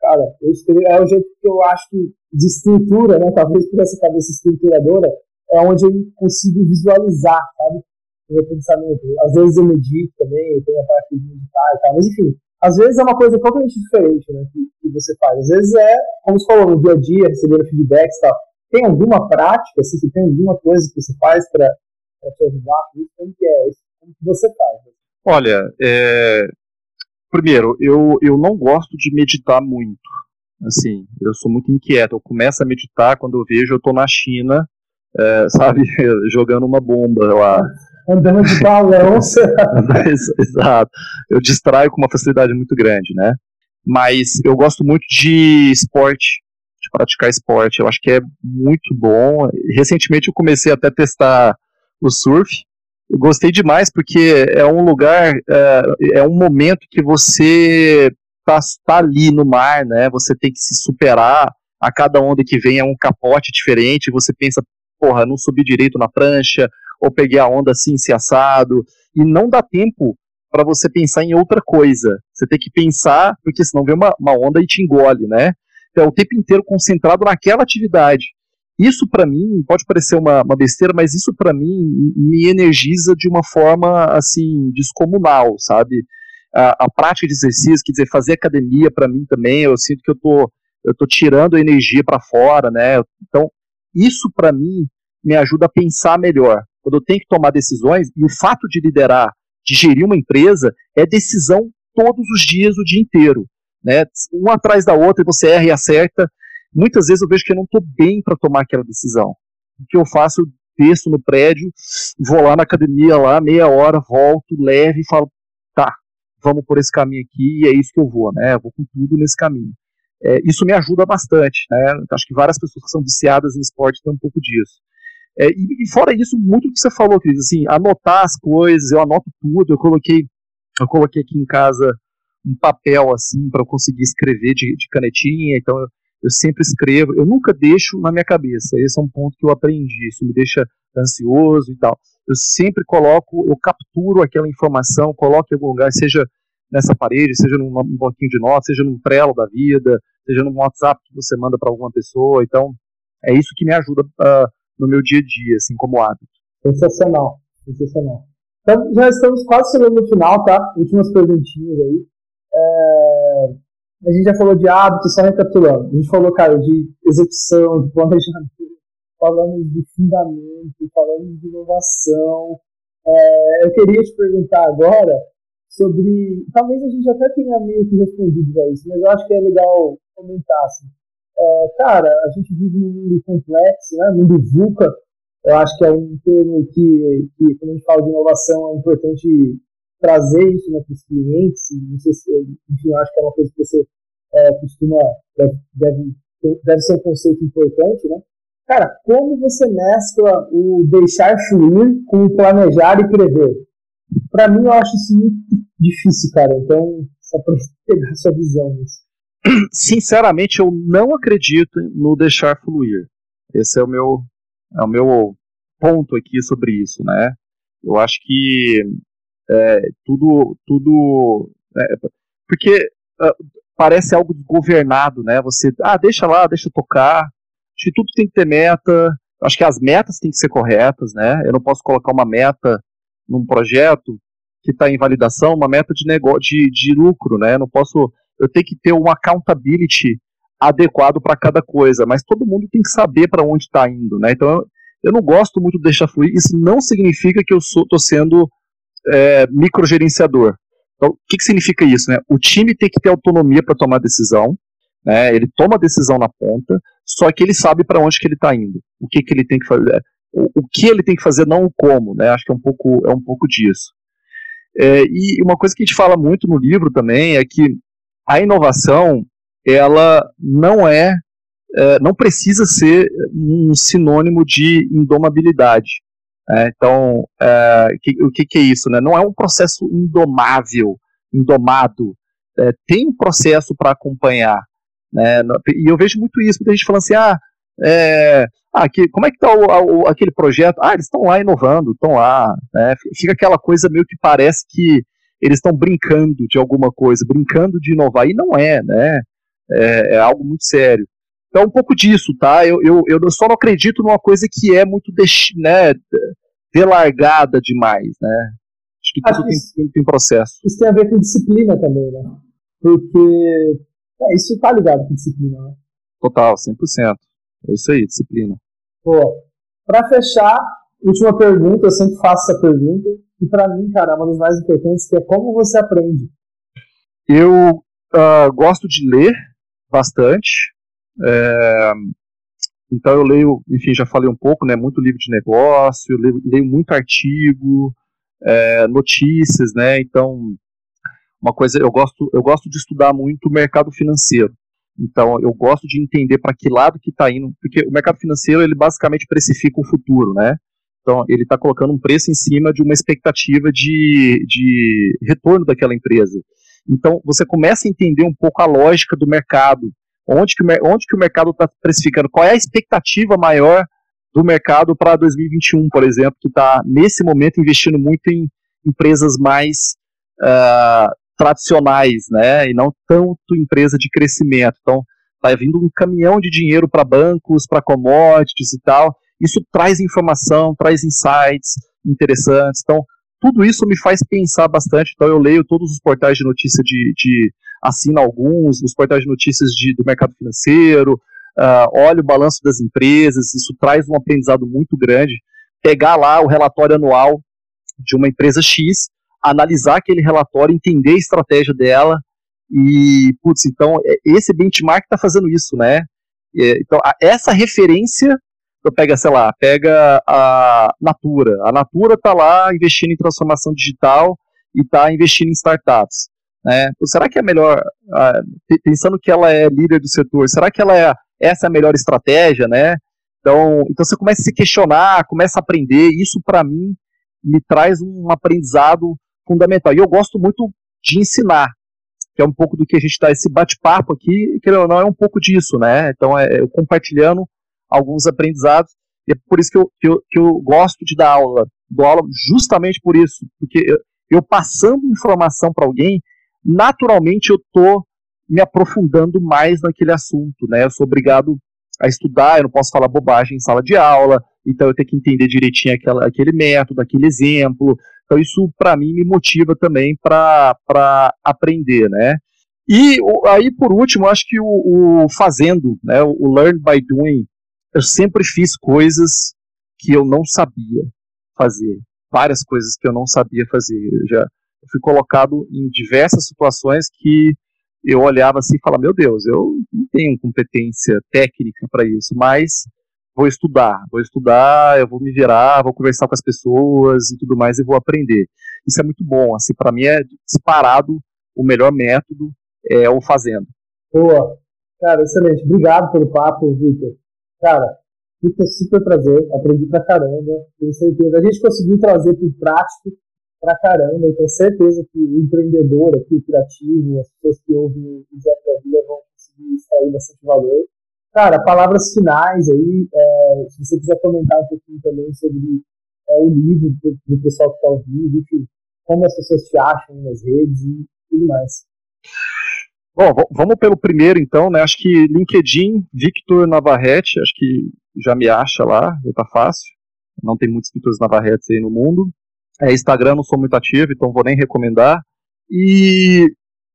cara, eu escrevo, é o jeito que eu acho que de estrutura, né, talvez por essa cabeça estruturadora, é onde eu consigo visualizar, sabe? Meu pensamento. Às vezes eu medito também, eu tenho a parte de meditar e tal, mas enfim, às vezes é uma coisa totalmente diferente né, que, que você faz. Às vezes é, como você falou, no dia a dia, recebendo feedbacks e tal. Tem alguma prática, assim, tem alguma coisa que você faz para te ajudar? Como que é isso? Como que você faz? Olha, é... primeiro, eu, eu não gosto de meditar muito. Assim, eu sou muito inquieto. Eu começo a meditar quando eu vejo eu estou na China, é, sabe, jogando uma bomba lá andando de balão. Exato. Eu distraio com uma facilidade muito grande, né? Mas eu gosto muito de esporte, de praticar esporte. Eu acho que é muito bom. Recentemente eu comecei até a testar o surf. eu gostei demais porque é um lugar, é, é um momento que você tá, tá ali no mar, né? Você tem que se superar. A cada onda que vem é um capote diferente. Você pensa, porra, não subi direito na prancha, ou peguei a onda assim, se assado. E não dá tempo para você pensar em outra coisa. Você tem que pensar, porque senão vem uma, uma onda e te engole, né? Então, é o tempo inteiro concentrado naquela atividade. Isso para mim pode parecer uma, uma besteira, mas isso para mim me energiza de uma forma assim descomunal, sabe? A, a prática de exercício, quer dizer, fazer academia para mim também, eu sinto que eu tô eu tô tirando a energia para fora, né? Então isso para mim me ajuda a pensar melhor. Quando eu tenho que tomar decisões e o fato de liderar, de gerir uma empresa é decisão todos os dias, o dia inteiro, né? Um atrás da outra, você erra e acerta muitas vezes eu vejo que eu não estou bem para tomar aquela decisão. O que eu faço, desço no prédio, vou lá na academia, lá, meia hora, volto, leve e falo, tá, vamos por esse caminho aqui e é isso que eu vou, né? Eu vou com tudo nesse caminho. É, isso me ajuda bastante, né? Acho que várias pessoas que são viciadas em esporte têm um pouco disso. É, e, e, fora isso, muito do que você falou, Cris, assim, anotar as coisas, eu anoto tudo, eu coloquei, eu coloquei aqui em casa um papel assim para eu conseguir escrever de, de canetinha, então eu, eu sempre escrevo, eu nunca deixo na minha cabeça. Esse é um ponto que eu aprendi, isso me deixa ansioso e tal. Eu sempre coloco, eu capturo aquela informação, coloco em algum lugar, seja nessa parede, seja num, num bloquinho de notas, seja num Trello da vida, seja num WhatsApp que você manda para alguma pessoa. Então, é isso que me ajuda uh, no meu dia a dia, assim, como hábito. Sensacional, sensacional. Então, já estamos quase chegando no final, tá? Últimas perguntinhas aí. É a gente já falou de hábitos, só recapitulando. A gente falou, cara, de execução, de planejamento, falamos de fundamento, falamos de inovação. É, eu queria te perguntar agora sobre. Talvez a gente até tenha meio que respondido a isso, mas eu acho que é legal comentar. Assim. É, cara, a gente vive num mundo complexo, né? mundo VUCA. Eu acho que é um termo que, que, quando a gente fala de inovação, é importante trazer isso né, para os clientes, não sei se, enfim, eu acho que é uma coisa que você é, costuma, deve, deve, deve ser um conceito importante, né? Cara, como você mescla o deixar fluir com o planejar e prever? Para mim, eu acho isso muito difícil, cara. Então, só para pegar sua visão nisso. Sinceramente, eu não acredito no deixar fluir. Esse é o meu, é o meu ponto aqui sobre isso, né? Eu acho que é, tudo, tudo, é, porque uh, parece algo desgovernado, né? Você, ah, deixa lá, deixa tocar. Acho que tudo tem que ter meta. Acho que as metas têm que ser corretas, né? Eu não posso colocar uma meta num projeto que está em validação, uma meta de negócio, de, de lucro, né? Eu não posso, eu tenho que ter um accountability adequado para cada coisa, mas todo mundo tem que saber para onde está indo, né? Então eu, eu, não gosto muito de deixar fluir. Isso não significa que eu estou sendo é, microgerenciador. Então, o que, que significa isso? Né? O time tem que ter autonomia para tomar decisão, né? ele toma a decisão na ponta, só que ele sabe para onde que ele está indo, o que, que ele tem que fazer, o, o, que ele tem que fazer, não o como, né? acho que é um pouco, é um pouco disso. É, e uma coisa que a gente fala muito no livro também é que a inovação, ela não é, é não precisa ser um sinônimo de indomabilidade. É, então, é, que, o que, que, é isso? Né? Não é um processo indomável, indomado. É, tem um processo para acompanhar. Né? E eu vejo muito isso, muita gente falando assim, ah, é, ah que, como é que está aquele projeto? Ah, eles estão lá inovando, estão lá. Né? Fica aquela coisa meio que parece que eles estão brincando de alguma coisa, brincando de inovar, e não é, né? É, é algo muito sério. Então, um pouco disso, tá? Eu, eu, eu só não acredito numa coisa que é muito né, delargada demais, né? Acho que Acho tudo que isso, tem, tem, processo. Isso tem a ver com disciplina também, né? Porque é, isso tá ligado com disciplina, né? Total, 100%. É isso aí, disciplina. Pô, pra fechar, última pergunta, eu sempre faço essa pergunta, e para mim, cara, é uma das mais importantes, que é como você aprende? Eu uh, gosto de ler bastante, é, então eu leio, enfim, já falei um pouco, né, muito livro de negócio, leio, leio muito artigo, é, notícias, né, então uma coisa, eu gosto, eu gosto de estudar muito o mercado financeiro. Então eu gosto de entender para que lado que está indo, porque o mercado financeiro ele basicamente precifica o futuro, né? Então, ele está colocando um preço em cima de uma expectativa de, de retorno daquela empresa. Então, você começa a entender um pouco a lógica do mercado, onde que, onde que o mercado está precificando, qual é a expectativa maior do mercado para 2021, por exemplo, que está, nesse momento, investindo muito em empresas mais uh, tradicionais, né, e não tanto empresa de crescimento. Então, está vindo um caminhão de dinheiro para bancos, para commodities e tal. Isso traz informação, traz insights interessantes. Então, tudo isso me faz pensar bastante. Então, eu leio todos os portais de notícia de, de assino alguns, os portais de notícias de, do mercado financeiro, uh, olho o balanço das empresas. Isso traz um aprendizado muito grande. Pegar lá o relatório anual de uma empresa X, analisar aquele relatório, entender a estratégia dela, e, putz, então, é, esse benchmark está fazendo isso, né? Então, essa referência, eu pega, sei lá, pega a Natura. A Natura está lá investindo em transformação digital e está investindo em startups. Né? Então, será que é melhor, pensando que ela é líder do setor, será que ela é, essa é a melhor estratégia, né? Então, então você começa a se questionar, começa a aprender, isso para mim me traz um aprendizado fundamental. E eu gosto muito de ensinar, que é um pouco do que a gente está esse bate-papo aqui, que não é um pouco disso, né? Então, é eu compartilhando alguns aprendizados, e é por isso que eu, que eu, que eu gosto de dar aula. Dou aula justamente por isso, porque eu, eu passando informação para alguém, naturalmente eu estou me aprofundando mais naquele assunto, né? Eu sou obrigado a estudar, eu não posso falar bobagem em sala de aula, então eu tenho que entender direitinho aquela, aquele método, aquele exemplo, então isso para mim me motiva também para aprender, né? E aí por último, acho que o, o, fazendo, né, o learn by doing, eu sempre fiz coisas que eu não sabia fazer, várias coisas que eu não sabia fazer. Eu já fui colocado em diversas situações que eu olhava assim e falava, meu Deus, eu não tenho competência técnica para isso, mas vou estudar, vou estudar, eu vou me virar, vou conversar com as pessoas e tudo mais e vou aprender. Isso é muito bom, assim, para mim é disparado o melhor método é o fazendo. Boa. Cara, excelente. Obrigado pelo papo, Victor. Cara, fica super prazer, aprendi pra caramba, tenho certeza. A gente conseguiu trazer pro prático pra caramba, eu tenho certeza que o empreendedor aqui, o criativo, as pessoas que ouvem o Zé da Vida vão conseguir extrair bastante valor. Cara, palavras finais aí, é, se você quiser comentar um pouquinho também sobre é, o livro do, pessoal que está ouvindo, como as pessoas te acham nas redes e tudo mais. Bom, vamos pelo primeiro então, né? Acho que LinkedIn, Victor Navarrete, acho que já me acha lá, já tá fácil. Não tem muitos Victor Navarretes aí no mundo. É, Instagram não sou muito ativo, então vou nem recomendar. E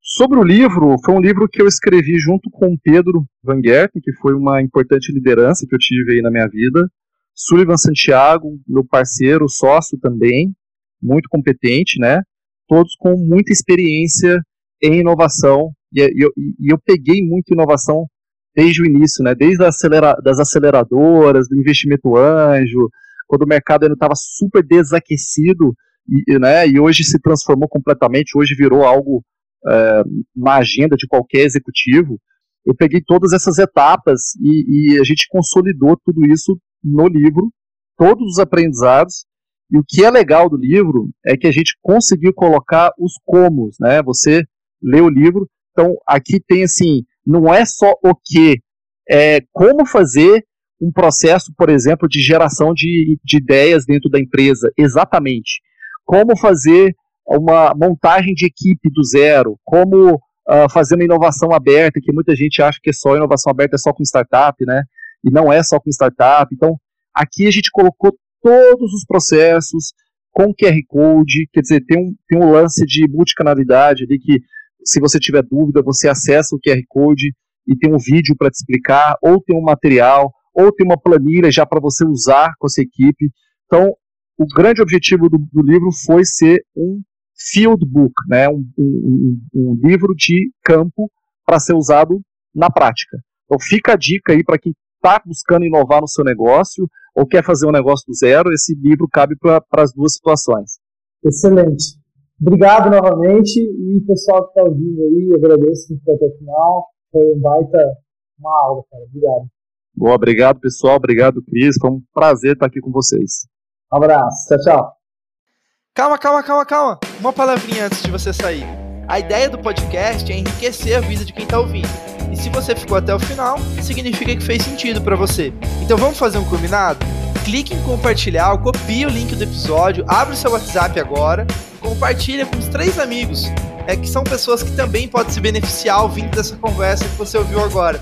Sobre o livro, foi um livro que eu escrevi junto com o Pedro Van Gerten, que foi uma importante liderança que eu tive aí na minha vida. Sullivan Santiago, meu parceiro, sócio também, muito competente, né? Todos com muita experiência em inovação. E eu, e eu peguei muita inovação desde o início, né? Desde acelera das aceleradoras, do investimento anjo, quando o mercado ainda estava super desaquecido, e, né? E hoje se transformou completamente, hoje virou algo é, agenda de qualquer executivo, eu peguei todas essas etapas e, e, a gente consolidou tudo isso no livro, todos os aprendizados. E o que é legal do livro é que a gente conseguiu colocar os comos, né? Você lê o livro, então aqui tem assim, não é só o que, é como fazer um processo, por exemplo, de geração de, de ideias dentro da empresa, exatamente. Como fazer uma montagem de equipe do zero, como uh, fazer uma inovação aberta, que muita gente acha que é só inovação aberta é só com startup, né? E não é só com startup. Então, aqui a gente colocou todos os processos com QR Code, quer dizer, tem um, tem um lance de multicanalidade ali que, se você tiver dúvida, você acessa o QR Code e tem um vídeo para te explicar, ou tem um material, ou tem uma planilha já para você usar com a sua equipe. Então, o grande objetivo do, do livro foi ser um field book, né, um, um, um livro de campo para ser usado na prática. Então fica a dica aí para quem está buscando inovar no seu negócio ou quer fazer um negócio do zero, esse livro cabe para as duas situações. Excelente. Obrigado novamente e pessoal que está ouvindo aí, agradeço que ficou até o final. Foi um baita uma aula, cara. Obrigado. Boa, obrigado pessoal, obrigado Cris, foi um prazer estar aqui com vocês. Um abraço, tchau, tchau. Calma, calma, calma, calma. Uma palavrinha antes de você sair. A ideia do podcast é enriquecer a vida de quem está ouvindo. E se você ficou até o final, significa que fez sentido para você. Então vamos fazer um combinado? Clique em compartilhar, copie o link do episódio, abre o seu WhatsApp agora, compartilha com os três amigos, é que são pessoas que também podem se beneficiar ouvindo dessa conversa que você ouviu agora.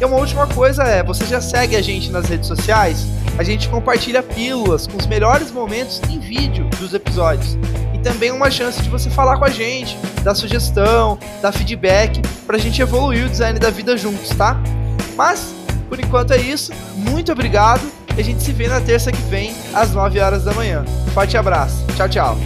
E uma última coisa é, você já segue a gente nas redes sociais? A gente compartilha pílulas com os melhores momentos em vídeo dos episódios. E também uma chance de você falar com a gente, dar sugestão, dar feedback, pra gente evoluir o design da vida juntos, tá? Mas, por enquanto é isso. Muito obrigado. A gente se vê na terça que vem, às 9 horas da manhã. Forte abraço. Tchau, tchau.